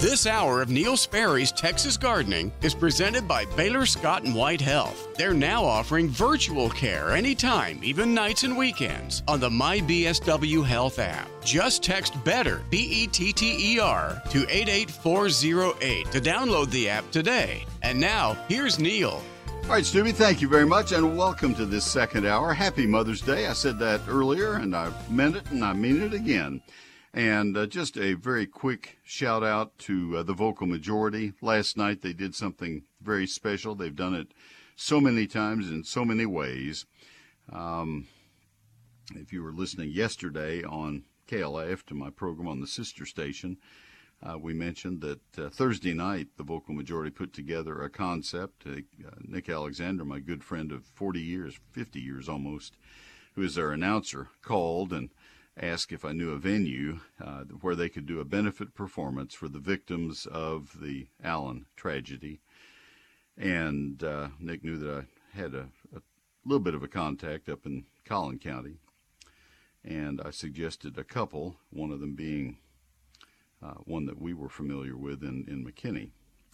This hour of Neil Sperry's Texas Gardening is presented by Baylor Scott and White Health. They're now offering virtual care anytime, even nights and weekends, on the MyBSW Health app. Just text BETTER, B E T T E R, to 88408 to download the app today. And now, here's Neil. All right, Stubby, thank you very much, and welcome to this second hour. Happy Mother's Day. I said that earlier, and I meant it, and I mean it again. And uh, just a very quick shout out to uh, the vocal majority. Last night they did something very special. They've done it so many times in so many ways. Um, if you were listening yesterday on KLAF to my program on the sister station, uh, we mentioned that uh, Thursday night the vocal majority put together a concept. Uh, Nick Alexander, my good friend of 40 years, 50 years almost, who is our announcer, called and asked if I knew a venue uh, where they could do a benefit performance for the victims of the Allen tragedy. And uh, Nick knew that I had a, a, little bit of a contact up in Collin County. And I suggested a couple, one of them being uh, one that we were familiar with in, in McKinney.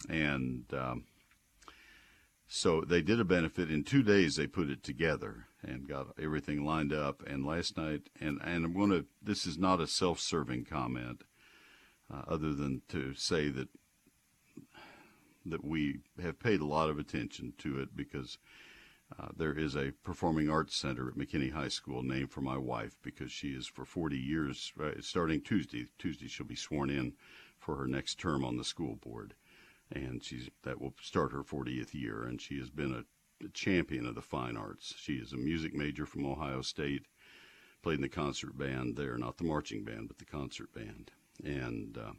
And um, so they did a benefit. In two days, they put it together and got everything lined up. And last night, and, and I'm going to, this is not a self serving comment, uh, other than to say that that we have paid a lot of attention to it because uh, there is a performing arts center at McKinney High School named for my wife because she is for 40 years, uh, starting Tuesday. Tuesday she'll be sworn in for her next term on the school board, and she's that will start her 40th year. And she has been a a champion of the fine arts. She is a music major from Ohio State, played in the concert band there, not the marching band, but the concert band. And uh,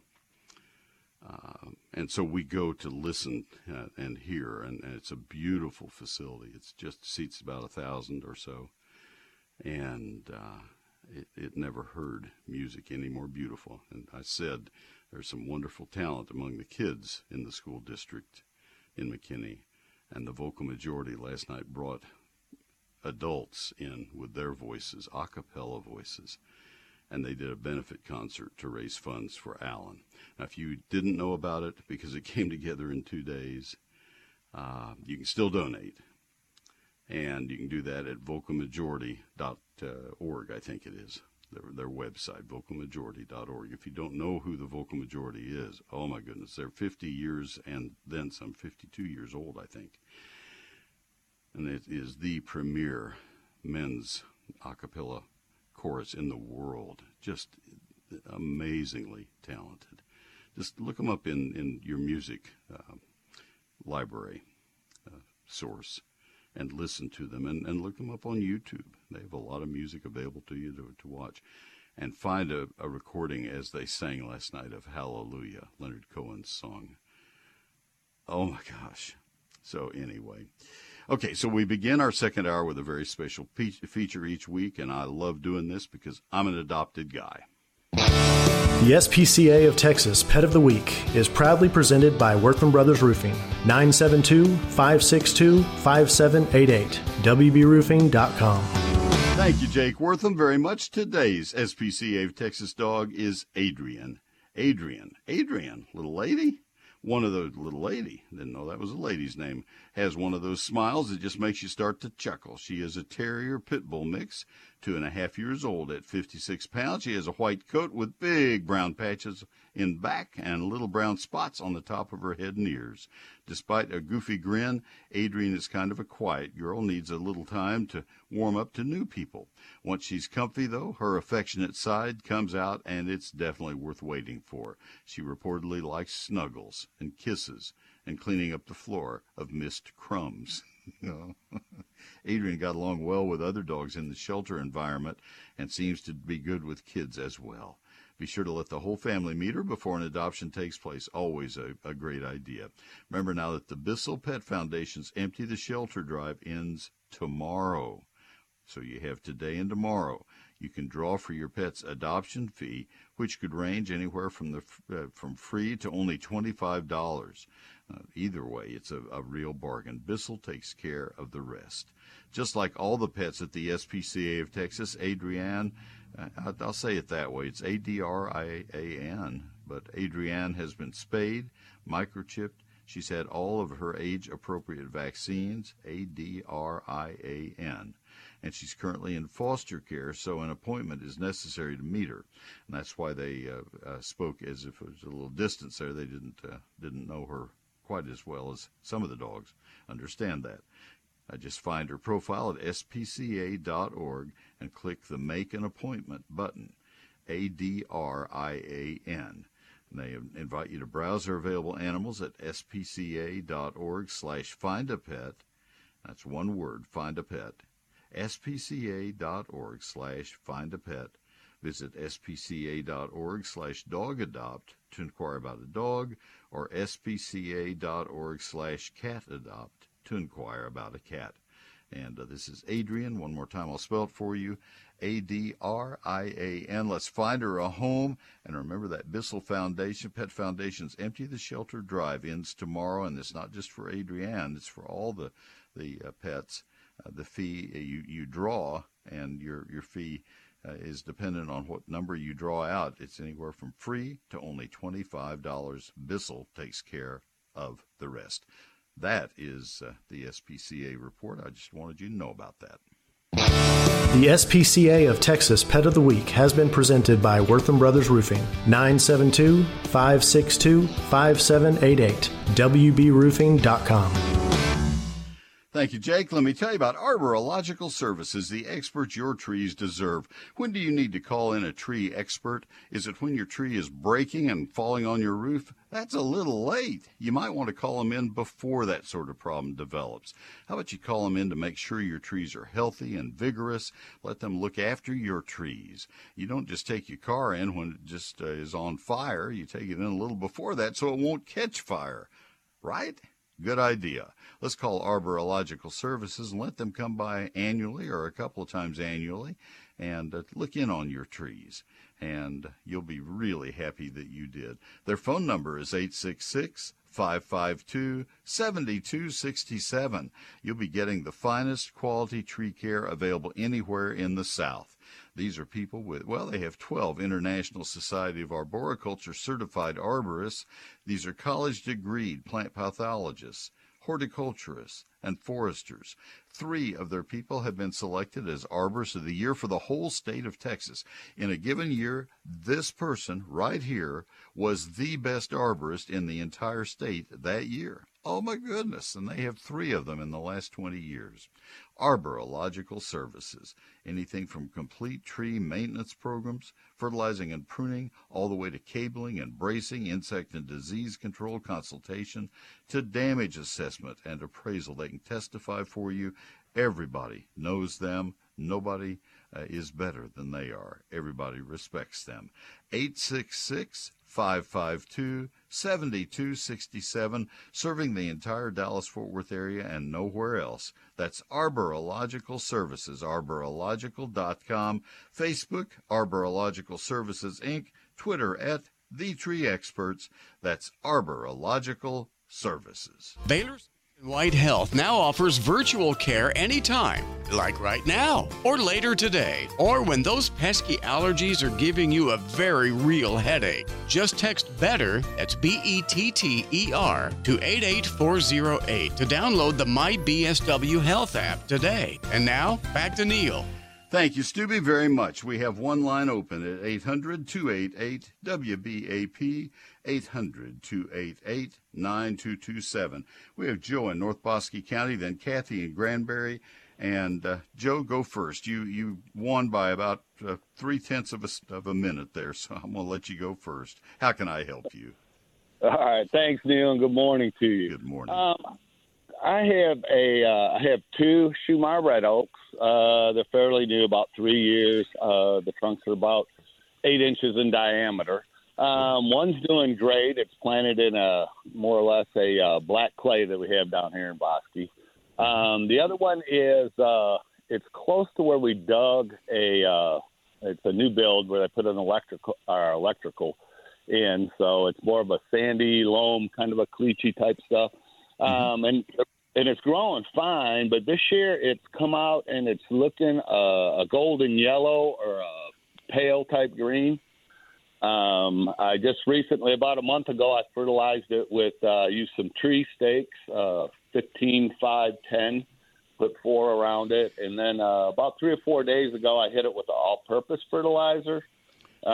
uh, and so we go to listen uh, and hear, and, and, it's a beautiful facility. It's just seats about a thousand or so, and uh, it, it never heard music any more beautiful. And I said, there's some wonderful talent among the kids in the school district in McKinney, and the vocal majority last night brought adults in with their voices, a cappella voices, and they did a benefit concert to raise funds for Allen. Now, if you didn't know about it because it came together in two days, uh, you can still donate. And you can do that at vocalmajority.org, I think it is their, their website, vocalmajority.org. If you don't know who the vocal majority is, oh my goodness, they're 50 years and then some 52 years old, I think. And it is the premier men's a cappella chorus in the world. Just amazingly talented. Just look them up in, in your music uh, library uh, source and listen to them and, and look them up on YouTube. They have a lot of music available to you to, to watch. And find a, a recording as they sang last night of Hallelujah, Leonard Cohen's song. Oh my gosh. So, anyway. Okay, so we begin our second hour with a very special pe- feature each week, and I love doing this because I'm an adopted guy. The SPCA of Texas Pet of the Week is proudly presented by Wortham Brothers Roofing, 972 562 5788, WBRoofing.com. Thank you, Jake Wortham, very much. Today's SPCA of Texas dog is Adrian. Adrian. Adrian, little lady? One of those little lady, didn't know that was a lady's name, has one of those smiles that just makes you start to chuckle. She is a terrier pit bull mix two and a half years old at 56 pounds. She has a white coat with big brown patches in back and little brown spots on the top of her head and ears. Despite a goofy grin, Adrian is kind of a quiet girl, needs a little time to warm up to new people. Once she's comfy, though, her affectionate side comes out, and it's definitely worth waiting for. She reportedly likes snuggles and kisses and cleaning up the floor of missed crumbs. Adrian got along well with other dogs in the shelter environment and seems to be good with kids as well. Be sure to let the whole family meet her before an adoption takes place. Always a, a great idea. Remember now that the Bissell Pet Foundation's Empty the Shelter Drive ends tomorrow. So you have today and tomorrow. You can draw for your pet's adoption fee, which could range anywhere from the uh, from free to only $25. Uh, either way, it's a, a real bargain. Bissell takes care of the rest. Just like all the pets at the SPCA of Texas, Adrienne I'll say it that way. It's A D R I A N. But Adrienne has been spayed, microchipped. She's had all of her age appropriate vaccines, A D R I A N. And she's currently in foster care, so an appointment is necessary to meet her. And that's why they uh, uh, spoke as if it was a little distance there. They didn't uh, didn't know her quite as well as some of the dogs. Understand that. I just find her profile at spca.org and click the Make an Appointment button. A D R I A N. And They invite you to browse their available animals at spca.org slash find a pet. That's one word, find a pet. spca.org slash find a pet. Visit spca.org slash dog adopt to inquire about a dog or spca.org slash cat adopt to inquire about a cat. And uh, this is Adrian. One more time, I'll spell it for you A D R I A N. Let's find her a home. And remember that Bissell Foundation, Pet Foundation's Empty the Shelter Drive ends tomorrow. And it's not just for Adrienne, it's for all the, the uh, pets. Uh, the fee uh, you, you draw, and your, your fee uh, is dependent on what number you draw out. It's anywhere from free to only $25. Bissell takes care of the rest. That is uh, the SPCA report. I just wanted you to know about that. The SPCA of Texas Pet of the Week has been presented by Wortham Brothers Roofing, 972 562 5788, WBRoofing.com. Thank you, Jake. Let me tell you about Arborological Services, the experts your trees deserve. When do you need to call in a tree expert? Is it when your tree is breaking and falling on your roof? That's a little late. You might want to call them in before that sort of problem develops. How about you call them in to make sure your trees are healthy and vigorous? Let them look after your trees. You don't just take your car in when it just uh, is on fire. You take it in a little before that so it won't catch fire, right? Good idea. Let's call Arborological Services and let them come by annually or a couple of times annually and uh, look in on your trees. And you'll be really happy that you did. Their phone number is 866 552 7267. You'll be getting the finest quality tree care available anywhere in the South. These are people with, well, they have 12 International Society of Arboriculture certified arborists. These are college degreed plant pathologists, horticulturists, and foresters. Three of their people have been selected as Arborists of the Year for the whole state of Texas. In a given year, this person right here was the best arborist in the entire state that year. Oh my goodness, and they have three of them in the last 20 years. Arborological services, anything from complete tree maintenance programs, fertilizing and pruning, all the way to cabling and bracing, insect and disease control consultation, to damage assessment and appraisal. They can testify for you. Everybody knows them. Nobody uh, is better than they are. Everybody respects them. 866 552 7267, serving the entire Dallas Fort Worth area and nowhere else. That's Arborological Services, arborological.com, Facebook, Arborological Services Inc., Twitter at The Tree Experts. That's Arborological Services. Baylor's White Health now offers virtual care anytime, like right now, or later today, or when those pesky allergies are giving you a very real headache. Just text BETTER, that's B E T T E R, to 88408 to download the MyBSW Health app today. And now, back to Neil. Thank you, Stubby, very much. We have one line open at 800 288 WBAP. 800 288 9227. We have Joe in North Bosque County, then Kathy in Granbury. And uh, Joe, go first. You you won by about uh, three tenths of a, of a minute there, so I'm going to let you go first. How can I help you? All right, thanks, Neil, and good morning to you. Good morning. Um, I have a uh, I have two Shumard red oaks. Uh, they're fairly new, about three years. Uh, the trunks are about eight inches in diameter. Um, one's doing great. It's planted in a more or less a uh, black clay that we have down here in Bosque. Um, the other one is uh, it's close to where we dug a uh, it's a new build where they put an electrical or electrical in, so it's more of a sandy loam kind of a caliche type stuff. Mm-hmm. Um, and and it's growing fine, but this year it's come out and it's looking uh, a golden yellow or a pale type green. Um, I just recently, about a month ago, I fertilized it with uh, used some tree stakes, uh, 15, 5, 10, put four around it, and then uh, about three or four days ago, I hit it with an all-purpose fertilizer.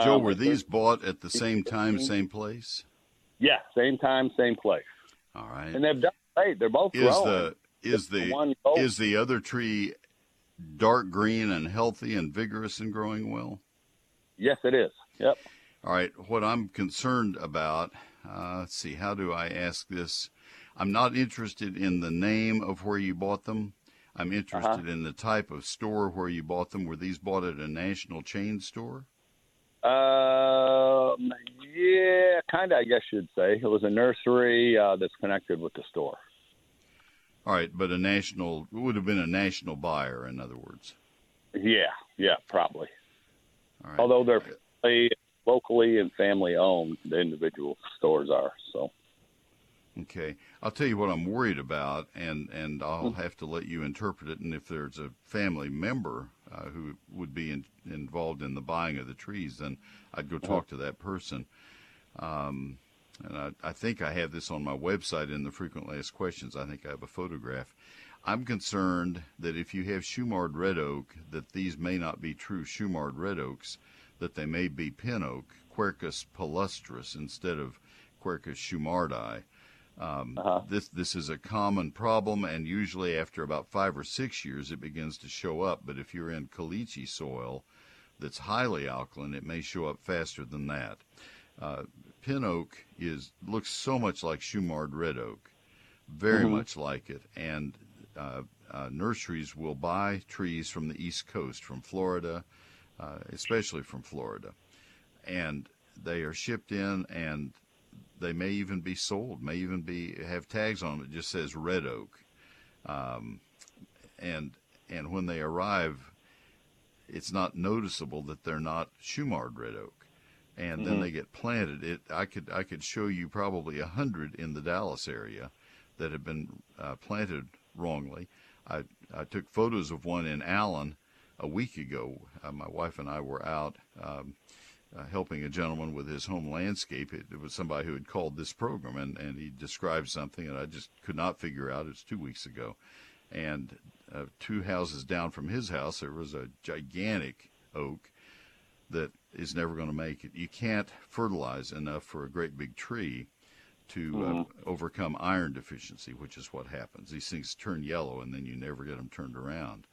Joe, Um, were these the- bought at the same time, same place? Yeah, same time, same place, All right. and they've done great. They're both Is growing. the is The the one is the other tree dark green and healthy and vigorous and growing well? yes, it is. Yep. All right. What I'm concerned about, uh, let's see, how do I ask this? I'm not interested in the name of where you bought them. I'm interested in the type of store where you bought them. Were these bought at a national chain store? Um, yeah, kind of. I guess you'd say it was a nursery uh, that's connected with the store. All right, but a national it would have been a national buyer, in other words. Yeah, yeah, probably. Right. Although they're locally and family owned, the individual stores are. So, Okay, I'll tell you what I'm worried about, and and I'll have to let you interpret it. And if there's a family member uh, who would be in, involved in the buying of the trees, then I'd go talk to that person. Um, and I, I think I have this on my website in the frequently asked questions. I think I have a photograph. I'm concerned that if you have Shumard red oak, that these may not be true Shumard red oaks, that they may be pin oak, Quercus palustris, instead of Quercus shumardi. Um, Uh-huh. This this is a common problem, and usually after about five or six years, it begins to show up. But if you're in caliche soil that's highly alkaline, it may show up faster than that. Uh, pin oak is looks so much like Shumard red oak, very much like it, and uh, uh, nurseries will buy trees from the East Coast, from Florida, uh, especially from Florida, and they are shipped in, and they may even be sold, may even be have tags on them that just says red oak, um, and and when they arrive, it's not noticeable that they're not Shumard red oak, and then they get planted. It I could I could show you probably a hundred in the Dallas area that have been uh, planted wrongly. I I took photos of one in Allen a week ago. Uh, my wife and I were out. Um, uh, helping a gentleman with his home landscape. It, it was somebody who had called this program, and, and he described something, and I just could not figure out. It's two weeks ago, and uh, two houses down from his house, there was a gigantic oak that is never going to make it. You can't fertilize enough for a great big tree to uh, overcome iron deficiency, which is what happens. These things turn yellow, and then you never get them turned around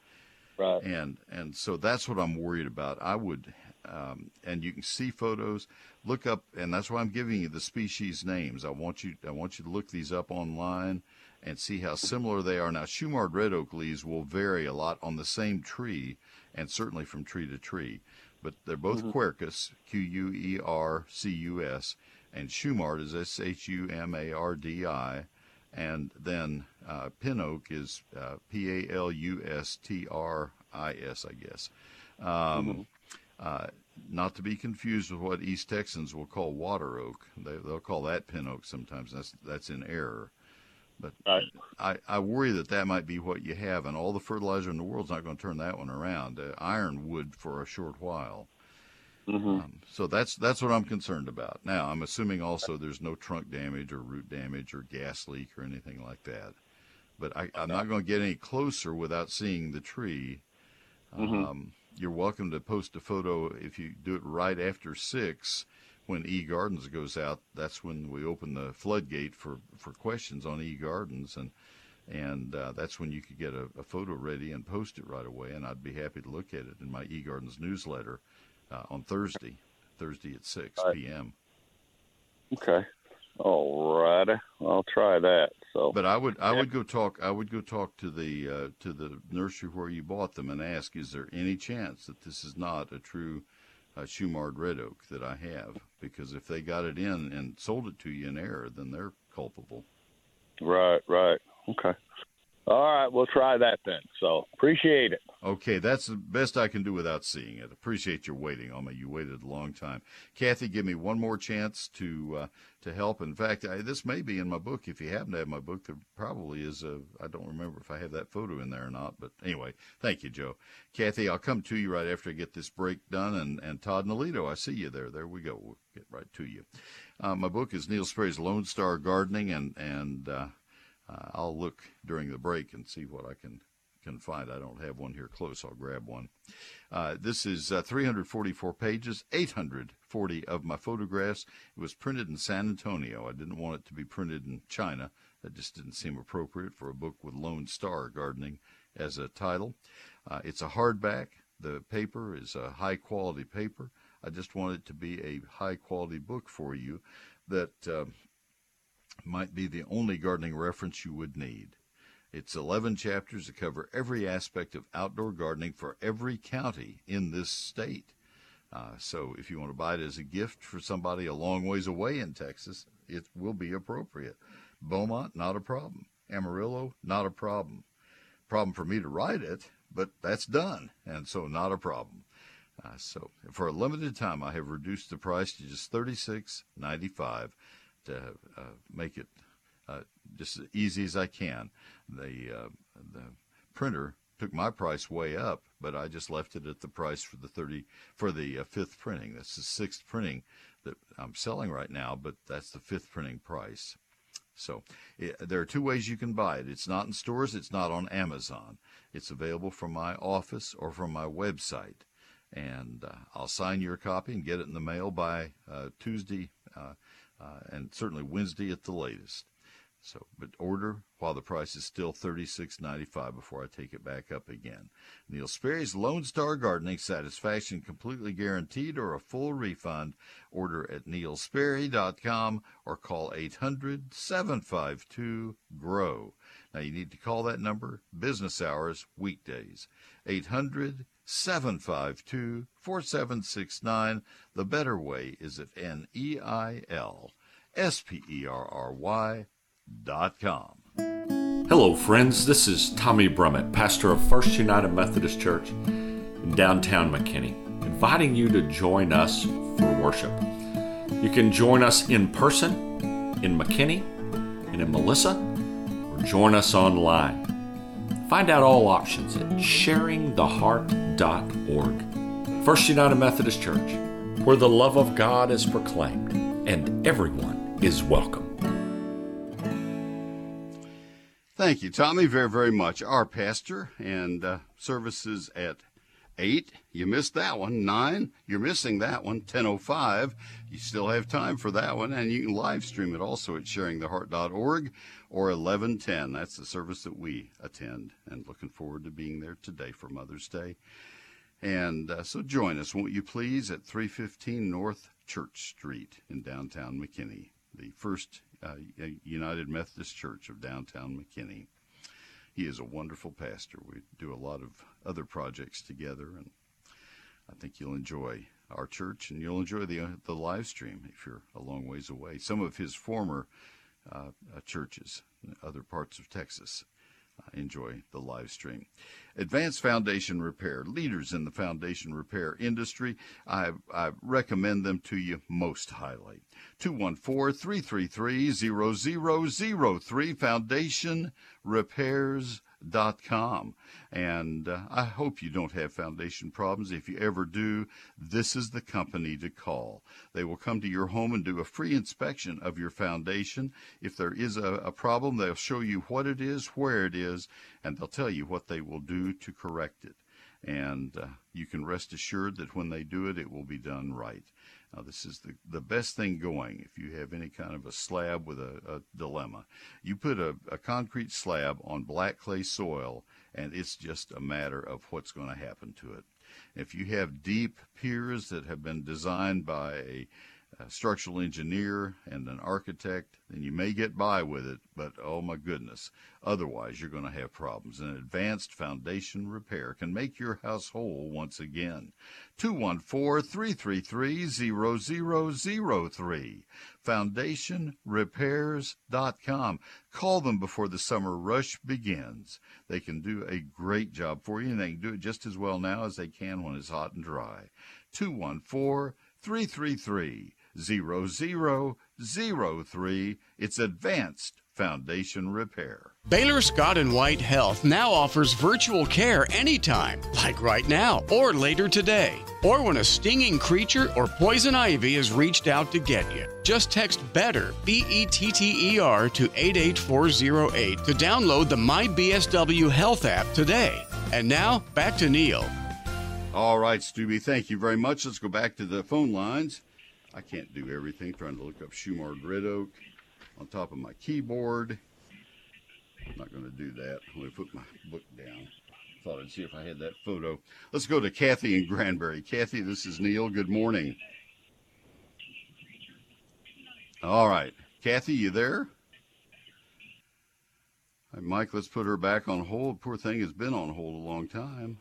right. and and so that's what I'm worried about. I would, um, and you can see photos. Look up, and that's why I'm giving you the species names. I want you I want you to look these up online and see how similar they are. Now, Shumard red oak leaves will vary a lot on the same tree, and certainly from tree to tree. But they're both Quercus, Q U E R C U S, and Shumard is S H U M A R D I and then uh, pin oak is uh, P A L U S T R I S, I guess. Um, uh, not to be confused with what East Texans will call water oak. They, they'll call that pin oak sometimes. That's that's in error. But Right. I, I worry that that might be what you have, and all the fertilizer in the world's not going to turn that one around. Uh, iron would for a short while. Um, so that's that's what I'm concerned about. Now I'm assuming also there's no trunk damage or root damage or gas leak or anything like that. But I, I'm not going to get any closer without seeing the tree. Um, you're welcome to post a photo if you do it right after six when E Gardens goes out. That's when we open the floodgate for, for questions on E Gardens and and uh, that's when you could get a, a photo ready and post it right away. And I'd be happy to look at it in my E Gardens newsletter uh, on Thursday, Thursday at six p.m. Okay. all right. I'll try that. So, But I would I would go talk I would go talk to the uh, to the nursery where you bought them and ask is there any chance that this is not a true uh, Shumard red oak that I have because if they got it in and sold it to you in error then they're culpable. right, right. Okay. All right, we'll try that then. So appreciate it. Okay, that's the best I can do without seeing it. Appreciate your waiting me. You waited a long time. Kathy, give me one more chance to uh, to help. In fact, I, this may be in my book. If you happen to have my book, there probably is a. I don't remember if I have that photo in there or not. But anyway, thank you, Joe. Kathy, I'll come to you right after I get this break done. And and Todd Nolito, I see you there. There we go. We'll get right to you. Uh, my book is Neil Sperry's Lone Star Gardening, and and uh, uh, I'll look during the break and see what I can can find. I don't have one here close. I'll grab one. Uh, this is uh, 344 pages, 840 of my photographs. It was printed in San Antonio. I didn't want it to be printed in China. That just didn't seem appropriate for a book with Lone Star Gardening as a title. Uh, it's a hardback. The paper is a high quality paper. I just want it to be a high quality book for you that uh, might be the only gardening reference you would need. It's 11 chapters that cover every aspect of outdoor gardening for every county in this state. Uh, so if you want to buy it as a gift for somebody a long ways away in Texas, it will be appropriate. Beaumont, not a problem. Amarillo, not a problem. Problem for me to write it, but that's done, and so not a problem. Uh, so for a limited time, I have reduced the price to just $36.95 to uh, make it uh, just as easy as I can. The uh, the printer took my price way up, but I just left it at the price for the thirty for the uh, fifth printing. That's the sixth printing that I'm selling right now, but that's the fifth printing price. So it, there are two ways you can buy it. It's not in stores. It's not on Amazon. It's available from my office or from my website. And uh, I'll sign your copy and get it in the mail by uh, Tuesday uh, and certainly Wednesday at the latest. So, but order while the price is still $36.95 before I take it back up again. Neil Sperry's Lone Star Gardening Satisfaction completely guaranteed or a full refund. Order at neilsperry.com or call 800 752 GROW. Now you need to call that number business hours weekdays. 800 752 4769. The better way is at N E I L S P E R R Y Hello, friends. This is Tommy Brummett, pastor of First United Methodist Church in downtown McKinney, inviting you to join us for worship. You can join us in person in McKinney and in Melissa, or join us online. Find out all options at sharingtheheart.org. First United Methodist Church, where the love of God is proclaimed and everyone is welcome. Thank you, Tommy, very, very much. Our pastor and uh, services at 8. You missed that one. 9. You're missing that one. 10.05. You still have time for that one. And you can live stream it also at sharingtheheart.org or 1110. That's the service that we attend. And looking forward to being there today for Mother's Day. And uh, so join us, won't you please, at 315 North Church Street in downtown McKinney, the first uh, United Methodist Church of downtown McKinney. He is a wonderful pastor. We do a lot of other projects together, and I think you'll enjoy our church and you'll enjoy the uh, the live stream if you're a long ways away. Some of his former uh, uh churches, in other parts of Texas, enjoy the live stream. Advanced Foundation Repair, leaders in the foundation repair industry. I, I recommend them to you most highly. 214 333 0003 Foundation Repairs com. And uh, I hope you don't have foundation problems. If you ever do, this is the company to call. They will come to your home and do a free inspection of your foundation. If there is a, a problem, they'll show you what it is, where it is, and they'll tell you what they will do to correct it. And uh, you can rest assured that when they do it, it will be done right. Now, this is the, the best thing going if you have any kind of a slab with a, a dilemma. You put a, a concrete slab on black clay soil, and it's just a matter of what's going to happen to it. If you have deep piers that have been designed by a a structural engineer and an architect, then you may get by with it, but oh my goodness, otherwise you're going to have problems. An advanced foundation repair can make your house whole once again. 214-333-0003. FoundationRepairs.com. Call them before the summer rush begins. They can do a great job for you, and they can do it just as well now as they can when it's hot and dry. 214 333 0003. It's advanced foundation repair. Baylor Scott and White Health now offers virtual care anytime, like right now or later today, or when a stinging creature or poison ivy has reached out to get you. Just text BETTER, B E T T E R, to 88408 to download the My BSW Health app today. And now, back to Neil. All right, Stubby, thank you very much. Let's go back to the phone lines. I can't do everything, trying to look up Shumard Red Oak on top of my keyboard. I'm not going to do that. Going to put my book down. Thought I'd see if I had that photo. Let's go to Kathy in Granbury. Kathy, this is Neil. Good morning. All right. Kathy, you there? Mike, let's put her back on hold. Poor thing has been on hold a long time.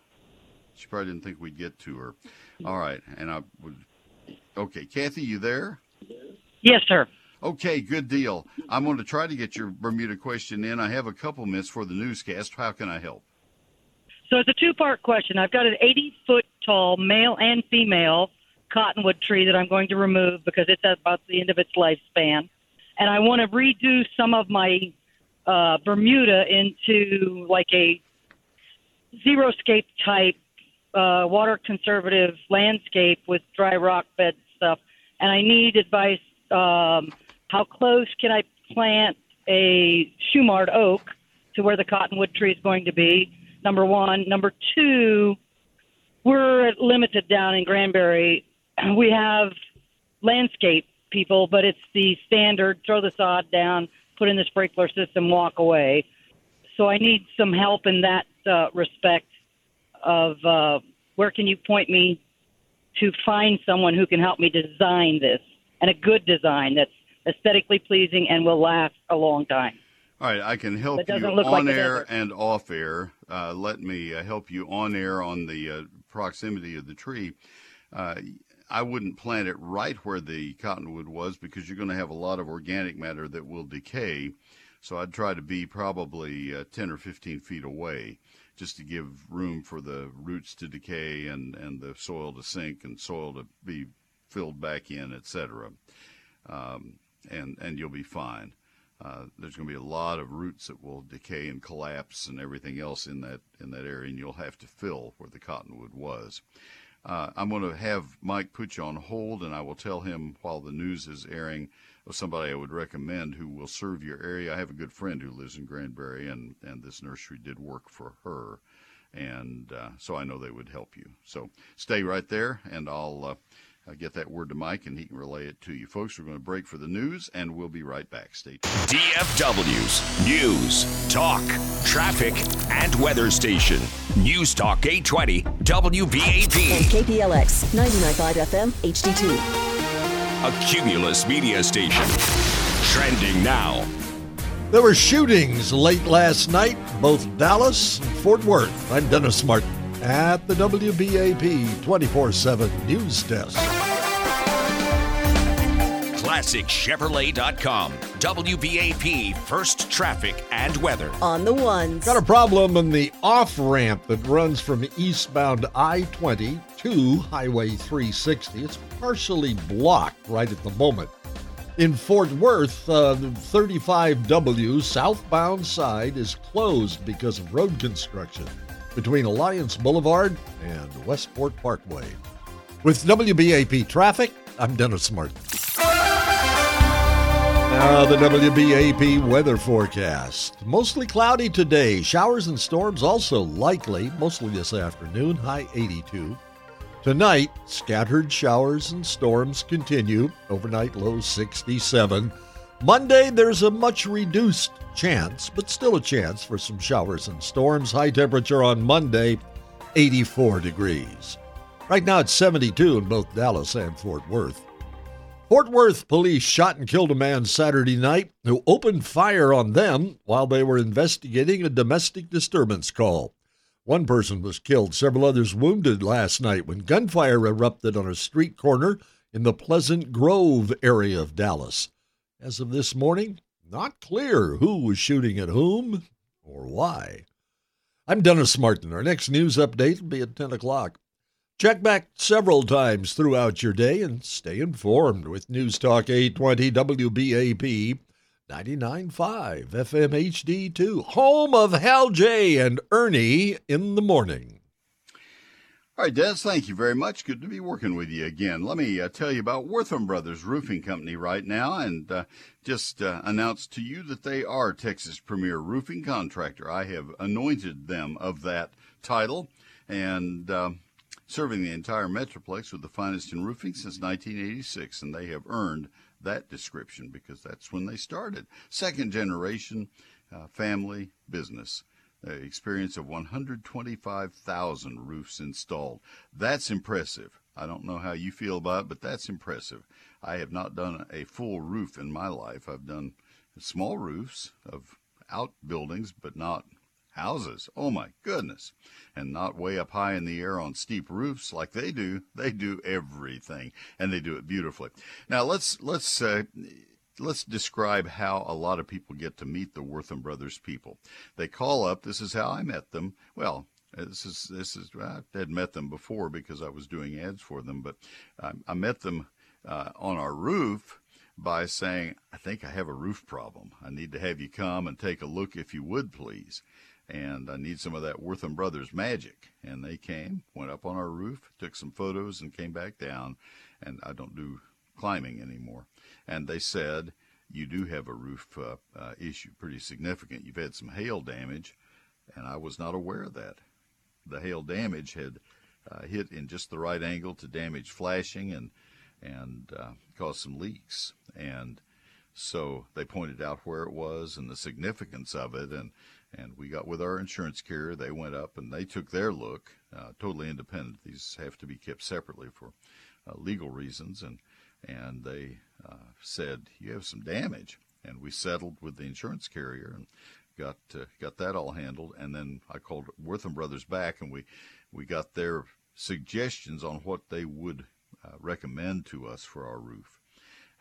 She probably didn't think we'd get to her. All right. And I would. Okay. Kathy, you there? Yes, sir. Okay, good deal. I'm going to try to get your Bermuda question in. I have a couple minutes for the newscast. How can I help? So it's a two part question. I've got an 80 foot tall male and female cottonwood tree that I'm going to remove because it's at about the end of its lifespan. And I want to redo some of my uh, Bermuda into like a xeriscape type uh, water conservative landscape with dry rock bed stuff. And I need advice um, how close can I plant a Shumard oak to where the cottonwood tree is going to be? Number one. Number two, we're limited down in Granbury. We have landscape people, but it's the standard throw the sod down, put in the sprinkler system, walk away. So I need some help in that uh, respect of uh, where can you point me to find someone who can help me design this and a good design that's aesthetically pleasing and will last a long time. All right, I can help you on like air and off air. Uh, let me uh, help you on air on the uh, proximity of the tree. Uh, I wouldn't plant it right where the cottonwood was because you're going to have a lot of organic matter that will decay. So I'd try to be probably uh, 10 or 15 feet away just to give room for the roots to decay and, and the soil to sink and soil to be filled back in, etc. Um, and and you'll be fine. Uh, there's going to be a lot of roots that will decay and collapse and everything else in that in that area, and you'll have to fill where the cottonwood was. Uh, I'm going to have Mike put you on hold, and I will tell him while the news is airing of somebody I would recommend who will serve your area. I have a good friend who lives in Granbury, and and this nursery did work for her, and uh, so I know they would help you. So stay right there, and I'll uh, uh, get that word to Mike and he can relay it to you. Folks, we're going to break for the news and we'll be right back. Stay tuned. DFW's News, Talk, Traffic, and Weather Station. News Talk 820 WBAP. And KPLX 99.5 FM HD2. A Cumulus media station. Trending now. There were shootings late last night, both Dallas and Fort Worth. I'm Dennis Martin at the WBAP 24 7 News Desk. ClassicChevrolet.com. WBAP First Traffic and Weather. On the ones. Got a problem in the off ramp that runs from eastbound I 20 to Highway 360. It's partially blocked right at the moment. In Fort Worth, uh, the 35W southbound side is closed because of road construction between Alliance Boulevard and Westport Parkway. With WBAP Traffic, I'm Dennis Martin. Now, the WBAP weather forecast. Mostly cloudy today. Showers and storms also likely, mostly this afternoon, high 82. Tonight, scattered showers and storms continue, overnight low 67. Monday, there's a much reduced chance, but still a chance for some showers and storms. High temperature on Monday, 84 degrees. Right now it's 72 in both Dallas and Fort Worth. Fort Worth police shot and killed a man Saturday night who opened fire on them while they were investigating a domestic disturbance call. One person was killed, several others wounded last night when gunfire erupted on a street corner in the Pleasant Grove area of Dallas. As of this morning, not clear who was shooting at whom or why. I'm Dennis Martin. Our next news update will be at 10 o'clock. Check back several times throughout your day and stay informed with News Talk 820 WBAP 99.5 FM HD2, home of Hal Jay and Ernie in the morning. All right, Des, thank you very much. Good to be working with you again. Let me uh, tell you about Wortham Brothers Roofing Company right now and uh, just uh, announce to you that they are Texas' premier roofing contractor. I have anointed them of that title and um, serving the entire Metroplex with the finest in roofing since 1986, and they have earned that description because that's when they started. Second generation uh, family business. Experience of 125,000 roofs installed. That's impressive. I don't know how you feel about it, but that's impressive. I have not done a full roof in my life. I've done small roofs of outbuildings, but not houses. Oh my goodness. And not way up high in the air on steep roofs like they do. They do everything and they do it beautifully. Now let's, let's, uh, let's describe how a lot of people get to meet the Wortham Brothers people. They call up. This is how I met them. Well, this is this is I had met them before because I was doing ads for them, but I, I met them uh, on our roof by saying, "I think I have a roof problem. I need to have you come and take a look, if you would, please." and I need some of that Wortham Brothers magic. And they came, went up on our roof, took some photos, and came back down. And I don't do climbing anymore. And they said, You do have a roof uh, uh, issue, pretty significant. You've had some hail damage, and I was not aware of that. The hail damage had uh, hit in just the right angle to damage flashing and and uh, cause some leaks. And so they pointed out where it was and the significance of it, and and we got with our insurance carrier. They went up and they took their look, uh, totally independent. These have to be kept separately for uh, legal reasons, and and they uh, said you have some damage, and we settled with the insurance carrier and got uh, got that all handled. And then I called Wortham Brothers back, and we we got their suggestions on what they would uh, recommend to us for our roof.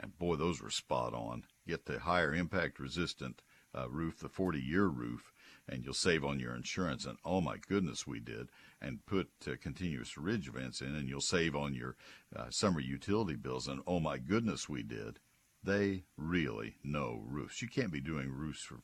And boy, those were spot on. Get the higher impact resistant uh, roof, the 40 year roof, and you'll save on your insurance. And oh my goodness, we did. And put uh, continuous ridge vents in, and you'll save on your uh, summer utility bills. And oh my goodness, we did. They really know roofs. You can't be doing roofs for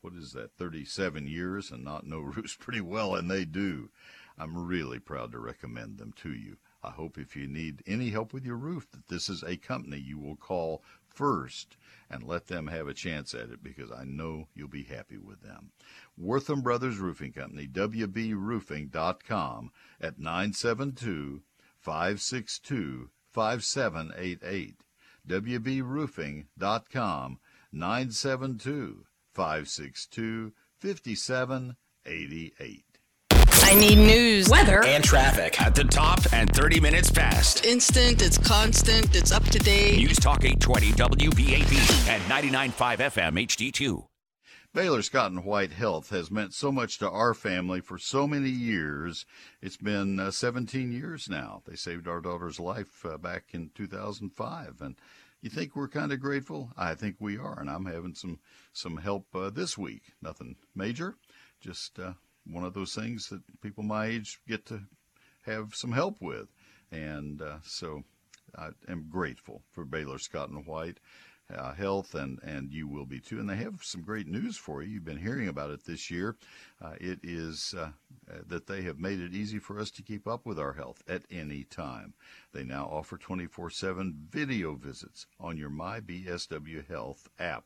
what is that, 37 years and not know roofs pretty well, and they do. I'm really proud to recommend them to you. I hope if you need any help with your roof that this is a company you will call first and let them have a chance at it because I know you'll be happy with them. Wortham Brothers Roofing Company, WBRoofing.com at 972 562 5788. WBRoofing.com 972 562 5788. I need news, weather, and traffic at the top and 30 minutes past. instant, it's constant, it's up to date. News Talk 820 WBAP and 99.5 FM HD2. Baylor Scott and White Health has meant so much to our family for so many years. It's been uh, 17 years now. They saved our daughter's life uh, back in 2005, and you think we're kind of grateful? I think we are, and I'm having some some help uh, this week. Nothing major, just uh, one of those things that people my age get to have some help with, and uh, so I am grateful for Baylor Scott and White uh, health, and, and you will be too. And they have some great news for you. You've been hearing about it this year. Uh, it is uh, that they have made it easy for us to keep up with our health at any time. They now offer 24 7 video visits on your MyBSW Health app.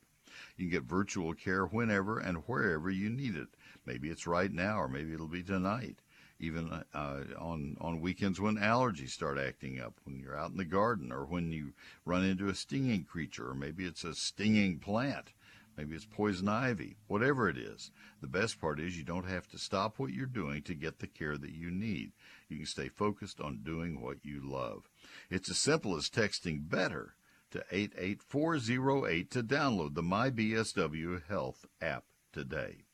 You can get virtual care whenever and wherever you need it. Maybe it's right now, or maybe it'll be tonight even uh, on on weekends when allergies start acting up, when you're out in the garden, or when you run into a stinging creature, or maybe it's a stinging plant, maybe it's poison ivy, whatever it is. The best part is you don't have to stop what you're doing to get the care that you need. You can stay focused on doing what you love. It's as simple as texting better to 88408 to download the MyBSW Health app today.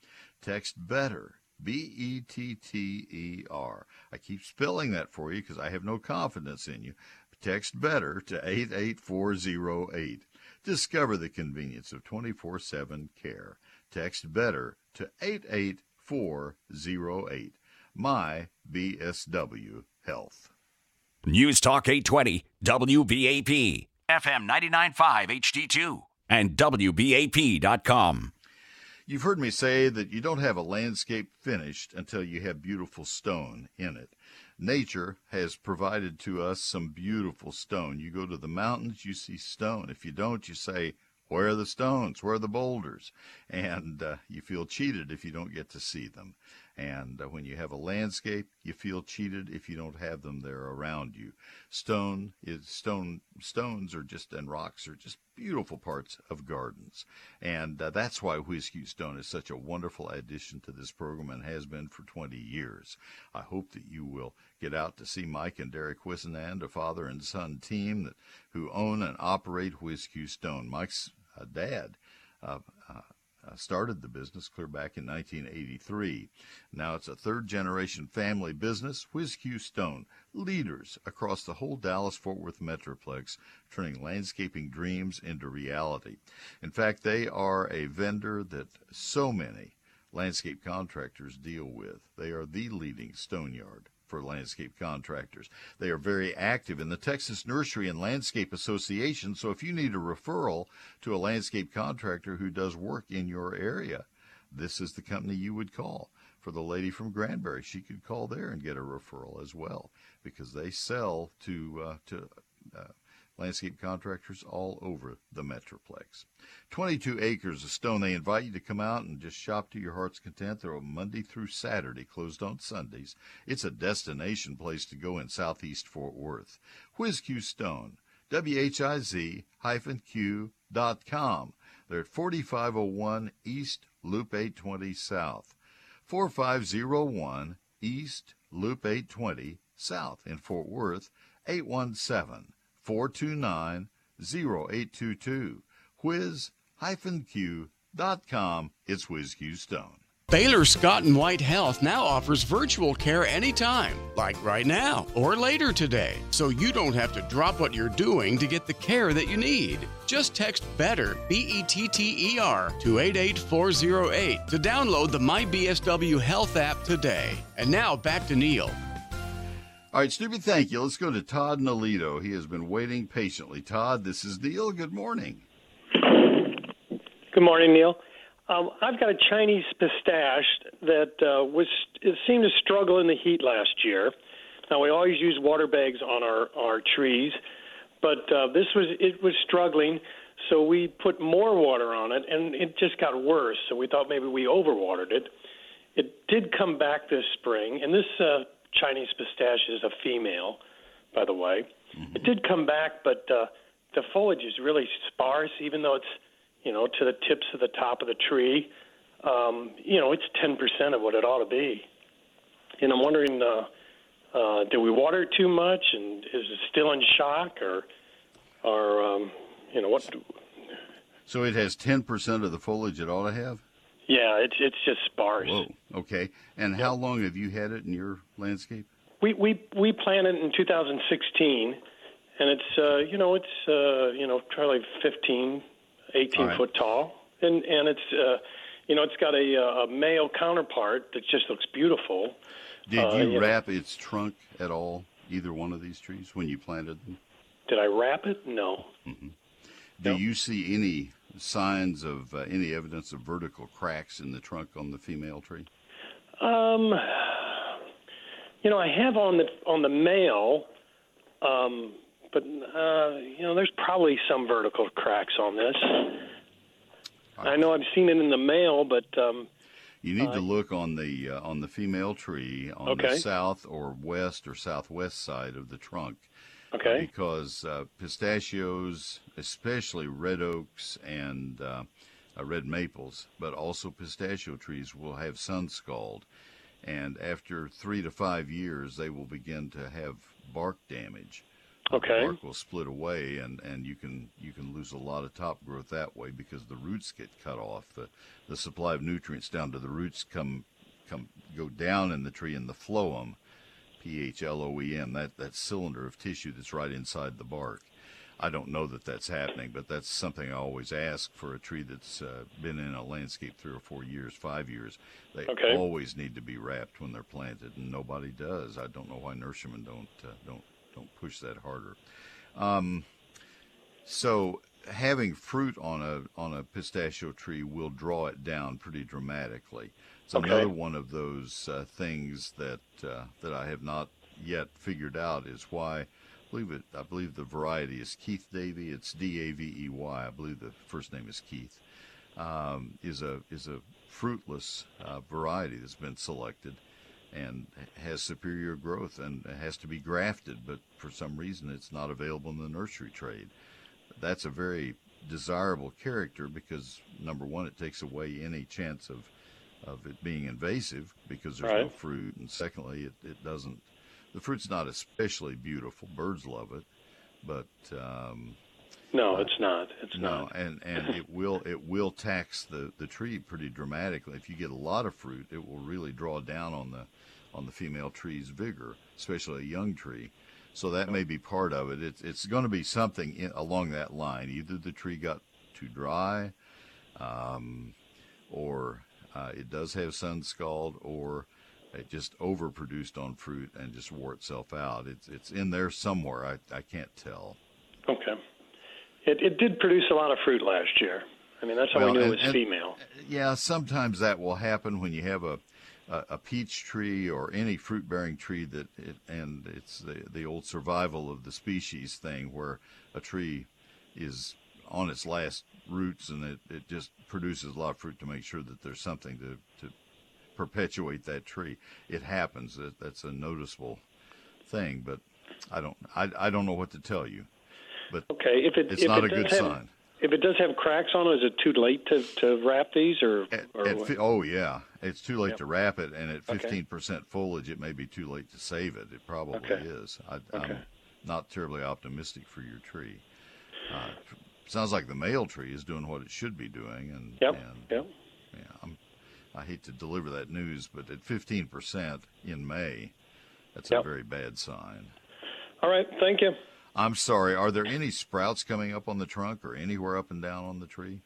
Text BETTER, B E T T E R. I keep spelling that for you because I have no confidence in you. Text BETTER to 88408. Discover the convenience of 24 7 care. Text BETTER to 88408. My BSW Health. News Talk 820, WBAP, FM 99.5 HD2, and WBAP.com. You've heard me say that you don't have a landscape finished until you have beautiful stone in it. Nature has provided to us some beautiful stone. You go to the mountains, you see stone. If you don't, you say, Where are the stones? Where are the boulders? And uh, you feel cheated if you don't get to see them. And uh, when you have a landscape, you feel cheated if you don't have them there around you. Stone is stone. Stones are just and rocks are just beautiful parts of gardens, and uh, that's why WhizQ Stone is such a wonderful addition to this program and has been for 20 years. I hope that you will get out to see Mike and Derek Whisenand, a father and son team that who own and operate WhizQ Stone. Mike's uh, dad. Uh, uh, Uh, started the business clear back in 1983. Now it's a third generation family business. WhizQ Stone, leaders across the whole Dallas Fort Worth Metroplex, turning landscaping dreams into reality. In fact, they are a vendor that so many landscape contractors deal with. They are the leading stone yard for landscape contractors. They are very active in the Texas Nursery and Landscape Association. So if you need a referral to a landscape contractor who does work in your area, this is the company you would call. For the lady from Granbury, she could call there and get a referral as well because they sell to uh, to uh, landscape contractors all over the Metroplex. 22 acres of stone. They invite you to come out and just shop to your heart's content. They're open Monday through Saturday, closed on Sundays. It's a destination place to go in southeast Fort Worth. WhizQ Stone, W-H-I-Z hyphen Q dot com. They're at 4501 East Loop 820 South. 4501 East Loop 820 South in Fort Worth, 817 429 0822. Whiz-Q.com. It's WhizQ Stone. Baylor Scott and White Health now offers virtual care anytime, like right now or later today, so you don't have to drop what you're doing to get the care that you need. Just text BETTER, B E T T E R, to 88408 to download the MyBSW Health app today. And now back to Neil. All right, Snoopy, thank you. Let's go to Todd Nolito. He has been waiting patiently. Todd, this is Neil. Good morning. Good morning, Neil. Um, I've got a Chinese pistache that uh, was it seemed to struggle in the heat last year. Now we always use water bags on our our trees, but uh, this was it was struggling, so we put more water on it, and it just got worse. So we thought maybe we overwatered it. It did come back this spring, and this uh, Chinese pistache is a female, by the way. Mm-hmm. It did come back, but uh, the foliage is really sparse, even though it's you know, to the tips of the top of the tree, um, you know, it's 10% of what it ought to be. And I'm wondering, uh, uh, did we water it too much, and is it still in shock, or, or um, you know, what? So it has 10% of the foliage it ought to have. Yeah, it's it's just sparse. Whoa. Okay. And how long have you had it in your landscape? We we we planted in 2016, and it's uh, you know it's uh, you know probably 15 18 right. foot tall, and and it's uh, you know it's got a, uh, a male counterpart that just looks beautiful. Did uh, you, you wrap know. its trunk at all? Either one of these trees when you planted them? Did I wrap it? No. Mm-hmm. Do you see any signs of uh, any evidence of vertical cracks in the trunk on the female tree? Um, you know, I have on the on the male, um, but uh, you know, there's probably some vertical cracks on this. I know I've seen it in the male, but um, you need uh, to look on the uh, on the female tree on okay. the south or west or southwest side of the trunk. Okay. because uh, pistachios, especially red oaks and uh, uh, red maples, but also pistachio trees, will have sun scald, and after three to five years, they will begin to have bark damage. Okay. The bark will split away, and, and you can you can lose a lot of top growth that way because the roots get cut off. The the supply of nutrients down to the roots come come go down in the tree in the phloem, P H L O E M. That that cylinder of tissue that's right inside the bark. I don't know that that's happening, but that's something I always ask for a tree that's uh, been in a landscape three or four years, five years. They Okay. always need to be wrapped when they're planted, and nobody does. I don't know why nurserymen don't uh, don't don't push that harder. Um, so having fruit on a on a pistachio tree will draw it down pretty dramatically. It's Okay. another one of those uh, things that uh, that I have not yet figured out is why. I believe it. I believe the variety is Keith Davey. It's D A V E Y. I believe the first name is Keith. Um, is a is a fruitless uh, variety that's been selected and has superior growth and has to be grafted, but for some reason it's not available in the nursery trade. That's a very desirable character because number one, it takes away any chance of of it being invasive because there's no fruit, and secondly, it, it doesn't. The fruit's not especially beautiful. Birds love it, but um, No, it's not. It's not no, not. and and it will it will tax the the tree pretty dramatically. If you get a lot of fruit, it will really draw down on the on the female tree's vigor, especially a young tree. So that may be part of it. It's it's going to be something in, along that line. Either the tree got too dry, um, or uh, it does have sun scald, or it just overproduced on fruit and just wore itself out. It's it's in there somewhere. I I can't tell. Okay. It it did produce a lot of fruit last year. I mean, that's how Well, we knew and- it was and- female. Yeah, sometimes that will happen when you have a a, a peach tree or any fruit bearing tree that it, and it's the the old survival of the species thing where a tree is on its last roots and it, it just produces a lot of fruit to make sure that there's something to, to perpetuate that tree. It happens. That that's a noticeable thing, but I don't I, I don't know what to tell you. But Okay, if it it's if not it a good have, sign. If it does have cracks on it, is it too late to, to wrap these or, or At oh yeah, it's too late Yep. to wrap it, and at fifteen percent foliage, it may be too late to save it. It probably Okay. is. I, Okay. I'm not terribly optimistic for your tree. Uh, sounds like the male tree is doing what it should be doing, and Yep. and Yep. yeah, I'm, I hate to deliver that news, but at fifteen percent in May, that's a very bad sign. All right, thank you. I'm sorry. Are there any sprouts coming up on the trunk or anywhere up and down on the tree?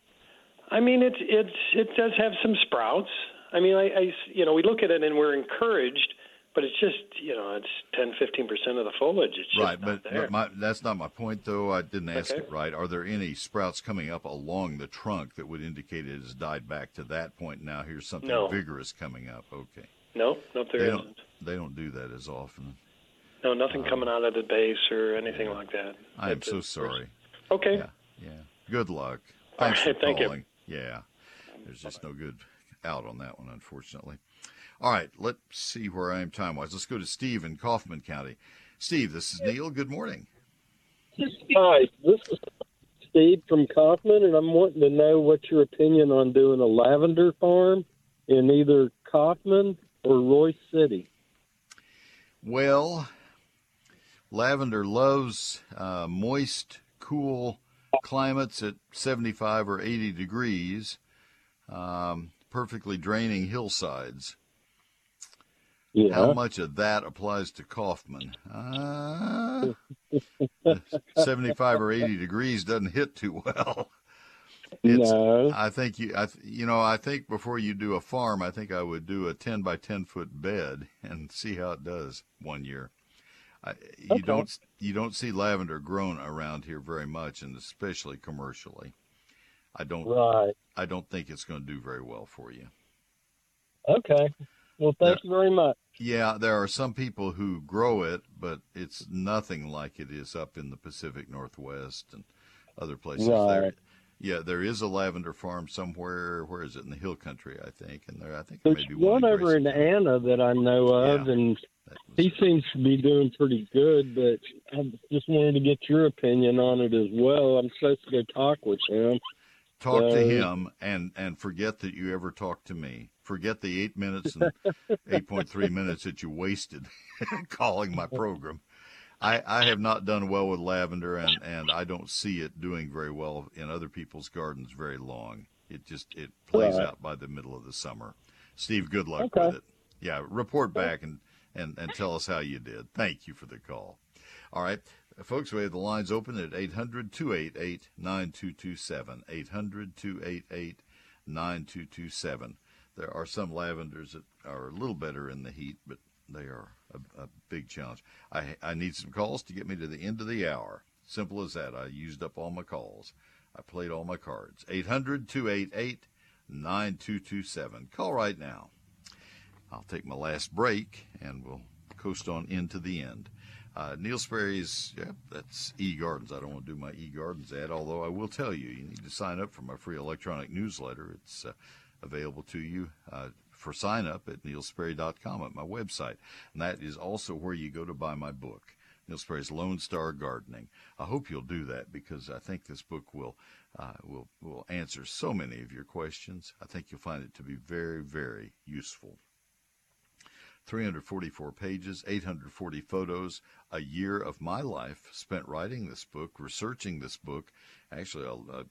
I mean, it it it does have some sprouts. I mean, I, I you know we look at it and we're encouraged, but it's just you know it's 10, 15 percent of the foliage. It's just right, not but, but my, that's not my point, though. I didn't ask Okay. it right. Are there any sprouts coming up along the trunk that would indicate it has died back to that point? Now here's something No. vigorous coming up. Okay, no, no, there they isn't. don't they don't do that as often. No, nothing uh, coming out of the base or anything like that. I am so sorry. Okay. Yeah, yeah. Good luck. Thanks right, for thank you. Yeah, there's just no good out on that one, unfortunately. All right, let's see where I am time wise. Let's go to Steve in Kaufman County. Steve, this is Neil. Good morning. Hi, this is Steve from Kaufman, and I'm wanting to know what your opinion on doing a lavender farm in either Kaufman or Royse City. Well, lavender loves uh, moist, cool climates at 75 or 80 degrees, um, perfectly draining hillsides. Yeah. How much of that applies to Kaufman? Uh, 75 or 80 degrees doesn't hit too well. It's, No. I think you, I, you know, I think before you do a farm, I think I would do a 10 by 10 foot bed and see how it does one year. I, you Okay. don't, you don't see lavender grown around here very much, and especially commercially. I don't, Right. I don't think it's going to do very well for you. Okay. Well, thank you very much. Yeah, there are some people who grow it, but it's nothing like it is up in the Pacific Northwest and other places. There, Right. yeah, there is a lavender farm somewhere. Where is it in the Hill Country? I think, and there, I think there There's be one in over in Grayson. Anna that I know of, and he seems to be doing pretty good. But I just wanted to get your opinion on it as well. I'm supposed to go talk with him. Talk to him and and forget that you ever talked to me. Forget the eight minutes and eight point three minutes that you wasted calling my program. I, I have not done well with lavender, and, and I don't see it doing very well in other people's gardens very long. It just it plays Right. out by the middle of the summer. Steve, good luck Okay. with it. Yeah, report back and, and, and tell us how you did. Thank you for the call. All right, folks, we have the lines open at 800 288 9227. 800 288 9227. There are some lavenders that are a little better in the heat, but they are a, a big challenge. I, I need some calls to get me to the end of the hour. Simple as that. I used up all my calls. I played all my cards. 800 288 9227. Call right now. I'll take my last break and we'll coast on into the end. Uh, Neil Sperry's, yeah, that's E Gardens. I don't want to do my E Gardens ad, although I will tell you, you need to sign up for my free electronic newsletter. It's uh, available to you uh, for sign up at neilsperry.com at my website. And that is also where you go to buy my book, Neil Sperry's Lone Star Gardening. I hope you'll do that because I think this book will, uh, will, will answer so many of your questions. I think you'll find it to be very, very useful. 344 pages, 840 photos, a year of my life spent writing this book, researching this book. Actually, I'll uh,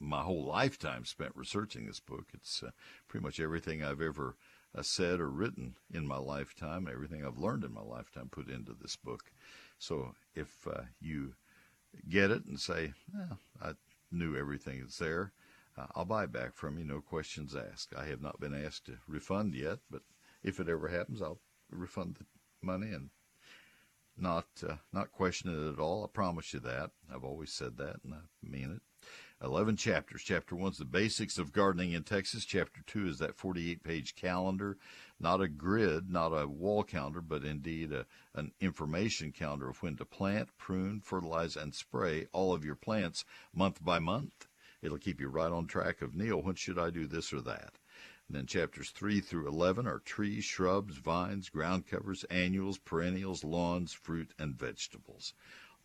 my whole lifetime spent researching this book. It's uh, pretty much everything I've ever uh, said or written in my lifetime, everything I've learned in my lifetime put into this book. So if uh, you get it and say, I knew everything that's there, uh, I'll buy back from you, no questions asked. I have not been asked to refund yet, but if it ever happens, I'll refund the money and not uh, not question it at all. I promise you that. I've always said that, and I mean it. 11 chapters. Chapter 1 is the basics of gardening in Texas. Chapter 2 is that 48 page calendar, not a grid, not a wall calendar, but indeed a, an information calendar of when to plant, prune, fertilize, and spray all of your plants month by month. It'll keep you right on track of Neil, when should I do this or that? And then chapters 3 through 11 are trees, shrubs, vines, ground covers, annuals, perennials, lawns, fruit, and vegetables.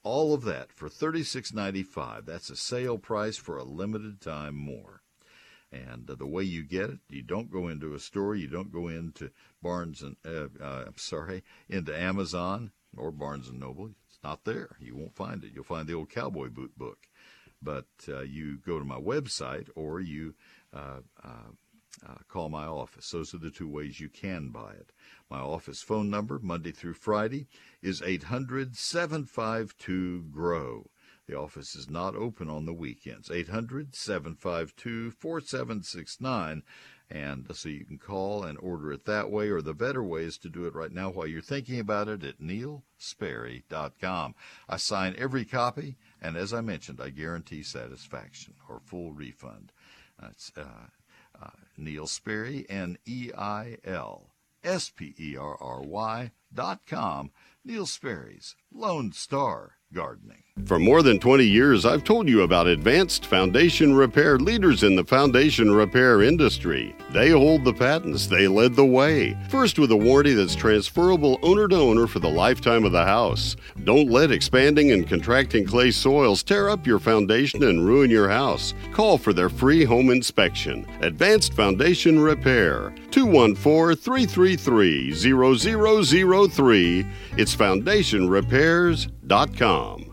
All of that for $36.95. That's a sale price for a limited time more. And uh, the way you get it, you don't go into a store, you don't go into Barnes and uh, uh, I'm sorry, into Amazon or Barnes and Noble. It's not there. You won't find it. You'll find the old cowboy boot book. But uh, you go to my website or you uh, uh, uh, call my office. Those are the two ways you can buy it. My office phone number, Monday through Friday, is 800 752 GROW. The office is not open on the weekends. 800 752 4769. And so you can call and order it that way, or the better way is to do it right now while you're thinking about it at neilsperry.com. I sign every copy, and as I mentioned, I guarantee satisfaction or full refund. That's uh, uh, Neil Sperry, N E I L S P E R R Y dot com. Neil Sperry's Lone Star Gardening. For more than 20 years, I've told you about Advanced Foundation Repair, leaders in the foundation repair industry. They hold the patents, they led the way. First, with a warranty that's transferable owner to owner for the lifetime of the house. Don't let expanding and contracting clay soils tear up your foundation and ruin your house. Call for their free home inspection. Advanced Foundation Repair, 214 333 0003. It's foundationrepairs.com.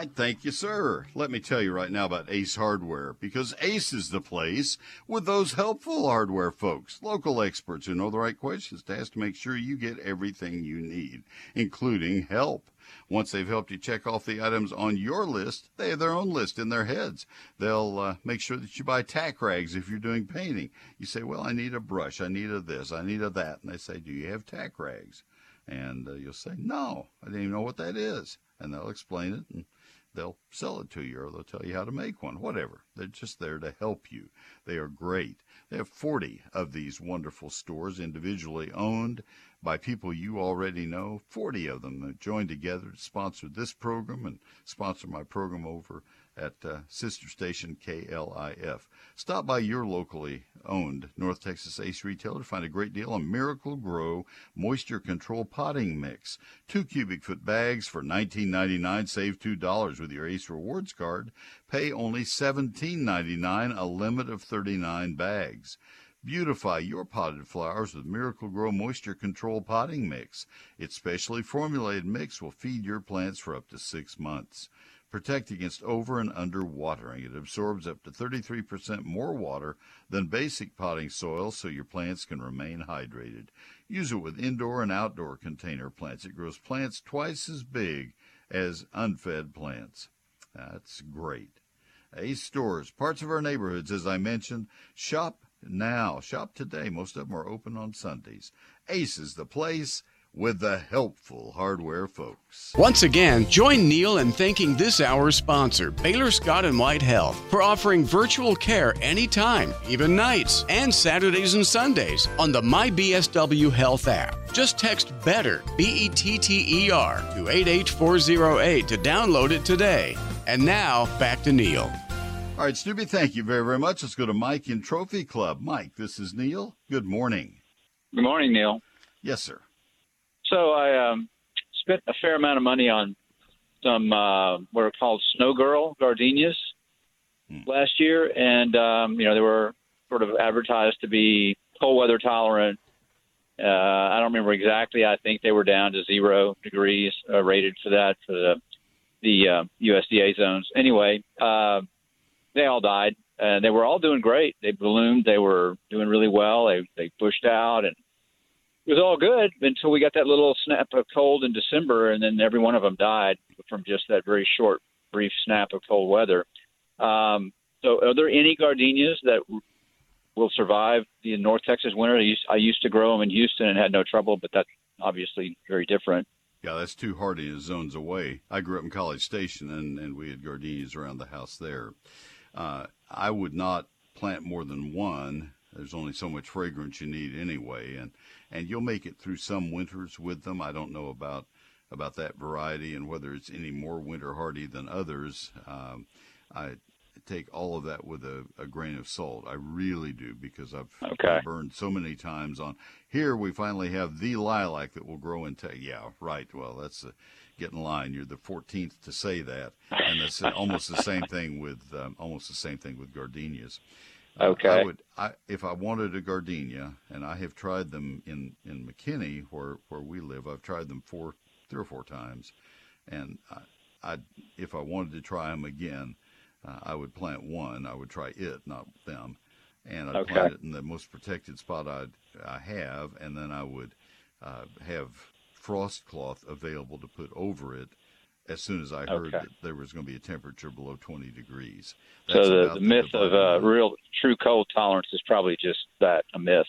Right, thank you, sir. Let me tell you right now about Ace Hardware because Ace is the place with those helpful hardware folks, local experts who know the right questions to ask to make sure you get everything you need, including help. Once they've helped you check off the items on your list, they have their own list in their heads. They'll uh, make sure that you buy tack rags if you're doing painting. You say, Well, I need a brush, I need a this, I need a that. And they say, Do you have tack rags? And uh, you'll say, No, I didn't even know what that is. And they'll explain it and they'll sell it to you or they'll tell you how to make one, whatever. They're just there to help you. They are great. They have 40 of these wonderful stores individually owned, by people you already know. 40 of them that joined together to sponsor this program and sponsor my program over at uh, sister station KLIF. Stop by your locally owned North Texas Ace retailer to find a great deal on Miracle-Gro moisture control potting mix. Two cubic foot bags for $19.99. Save $2 with your Ace Rewards card. Pay only $17.99, a limit of 39 bags. Beautify your potted flowers with Miracle-Gro Moisture Control Potting Mix. Its specially formulated mix will feed your plants for up to six months. Protect against over and under watering. It absorbs up to 33% more water than basic potting soil so your plants can remain hydrated. Use it with indoor and outdoor container plants. It grows plants twice as big as unfed plants. That's great. Ace stores, parts of our neighborhoods, as I mentioned. Shop now. Shop today. Most of them are open on Sundays. Ace is the place with the helpful hardware folks. Once again, join Neil in thanking this hour's sponsor, Baylor Scott and White Health, for offering virtual care anytime, even nights, and Saturdays and Sundays on the MyBSW Health app. Just text BETTER, B E T T E R, to 88408 to download it today. And now, back to Neil. All right, Snoopy, thank you very, very much. Let's go to Mike in Trophy Club. Mike, this is Neil. Good morning. Good morning, Neil. Yes, sir. So I um, spent a fair amount of money on some uh, what are called snow girl gardenias Hmm. last year, and um, you know they were sort of advertised to be cold weather tolerant. Uh, I don't remember exactly. I think they were down to zero degrees uh, rated for that for the the uh, USDA zones. Anyway, uh, they all died, and they were all doing great. They bloomed. They were doing really well. They they pushed out, and it was all good until we got that little snap of cold in December, and then every one of them died from just that very short, brief snap of cold weather. Um, so, are there any gardenias that will survive the North Texas winter? I used, I used to grow them in Houston and had no trouble, but that's obviously very different. Yeah, that's two hardy zones away. I grew up in College Station, and, and we had gardenias around the house there. Uh, I would not plant more than one. There's only so much fragrance you need anyway, and and you'll make it through some winters with them. I don't know about about that variety and whether it's any more winter hardy than others. Um, I take all of that with a, a grain of salt. I really do because I've Okay. burned so many times on. Here we finally have the lilac that will grow in. Te- yeah, right. Well, that's a, get in line. You're the 14th to say that, and that's almost the same thing with um, almost the same thing with gardenias. Okay. I would, I, if I wanted a gardenia, and I have tried them in in McKinney, where where we live, I've tried them four, three or four times, and I, I if I wanted to try them again, uh, I would plant one. I would try it, not them, and I'd Okay. plant it in the most protected spot I I have, and then I would uh, have frost cloth available to put over it as soon as I heard Okay. that there was going to be a temperature below 20 degrees. So the, the myth of uh, real true cold tolerance is probably just that a myth,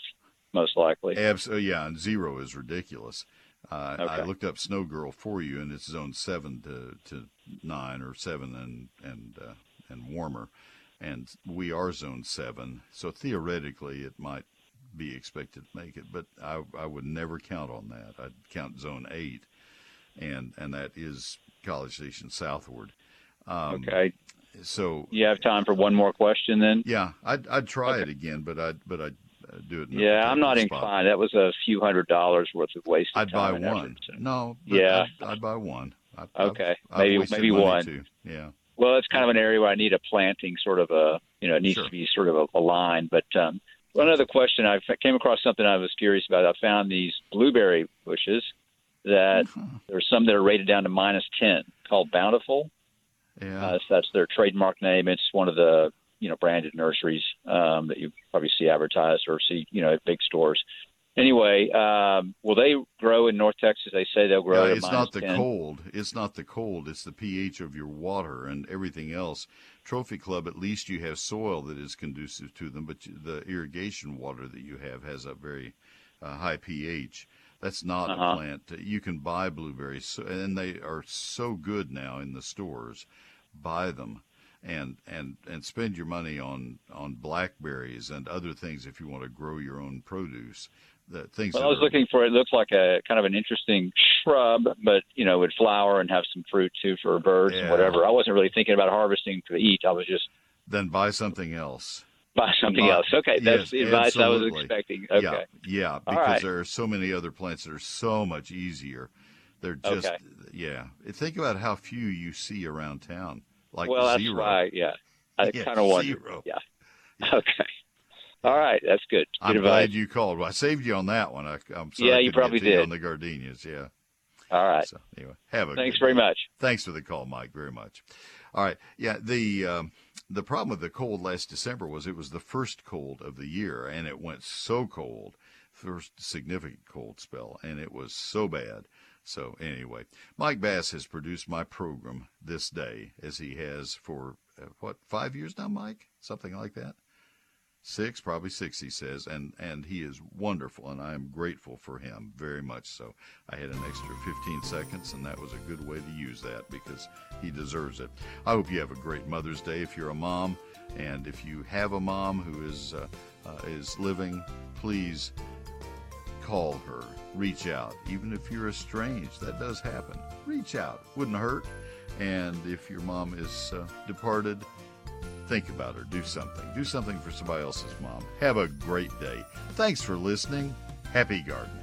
most likely. Abs- oh, yeah, and zero is ridiculous. Uh, I looked up Snow Girl for you, and it's zone seven to, to nine or seven and and uh, and warmer, and we are zone seven. So theoretically, it might be expected to make it, but I I would never count on that. I'd count zone eight, and and that is College Station southward. Um, Okay. So You have time for one more question then? yeah, I'd I'd try it again, but I'd but I'd uh, do it. In Yeah, I'm not spot. inclined. That was a few hundred dollars worth of wasted I'd buy time one. No, Yeah. I'd, I'd buy one. I, Okay, I've, maybe- I've maybe one. Too. Yeah. Well, it's kind of an area where I need a planting sort of a, you know, it needs Sure. to be sort of a, a line. But um, one other question, I came across something I was curious about. I found these blueberry bushes that Mm-hmm. there's some that are rated down to minus 10 called Bountiful. Yeah. Uh, so that's their trademark name. It's one of the, you know, branded nurseries um, that you probably see advertised or see, you know, at big stores. Anyway, um, will they grow in North Texas? They say they'll grow Yeah, it's not the 10. cold. It's not the cold. It's the pH of your water and everything else. Trophy Club, at least you have soil that is conducive to them, but the irrigation water that you have has a very uh, high pH. That's not Uh-huh. a plant. You can buy blueberries, and they are so good now in the stores. Buy them. And, and and spend your money on on blackberries and other things if you want to grow your own produce. the things. Well, I was are- looking for it. Looks like a kind of an interesting shrub, but you know, would flower and have some fruit too for birds and whatever. I wasn't really thinking about harvesting to eat. I was just Then buy something else. Buy something Buy- else. Okay, that's yes, the advice I was expecting. Okay. Yeah, yeah, because right. there are so many other plants that are so much easier. They're just Okay. yeah. Think about how few you see around town. Like well, that's zero. right. Yeah, I Yeah, kind of wondered. zero. Yeah. Okay. All right, that's good. Good I'm advice. glad you called. Well, I saved you on that one. I, I'm sorry. Yeah, you probably did. on the gardenias. Yeah. All right. So anyway, have a Thanks very day. much. Thanks for the call, Mike. Very much. All right. Yeah. The um, the problem with the cold last December was it was the first cold of the year, and it went so cold, first significant cold spell, and it was so bad. So anyway, Mike Bass has produced my program this day, as he has for uh, what five years now, Mike, something like that. Six, probably six, he says, and and he is wonderful, and I am grateful for him very much. So I had an extra 15 seconds, and that was a good way to use that because he deserves it. I hope you have a great Mother's Day if you're a mom, and if you have a mom who is uh, uh, is living, please call her, reach out, even if you're estranged. That does happen. Reach out, wouldn't hurt. And if your mom is uh, departed, think about her. Do something. Do something for somebody else's mom. Have a great day. Thanks for listening. Happy gardening.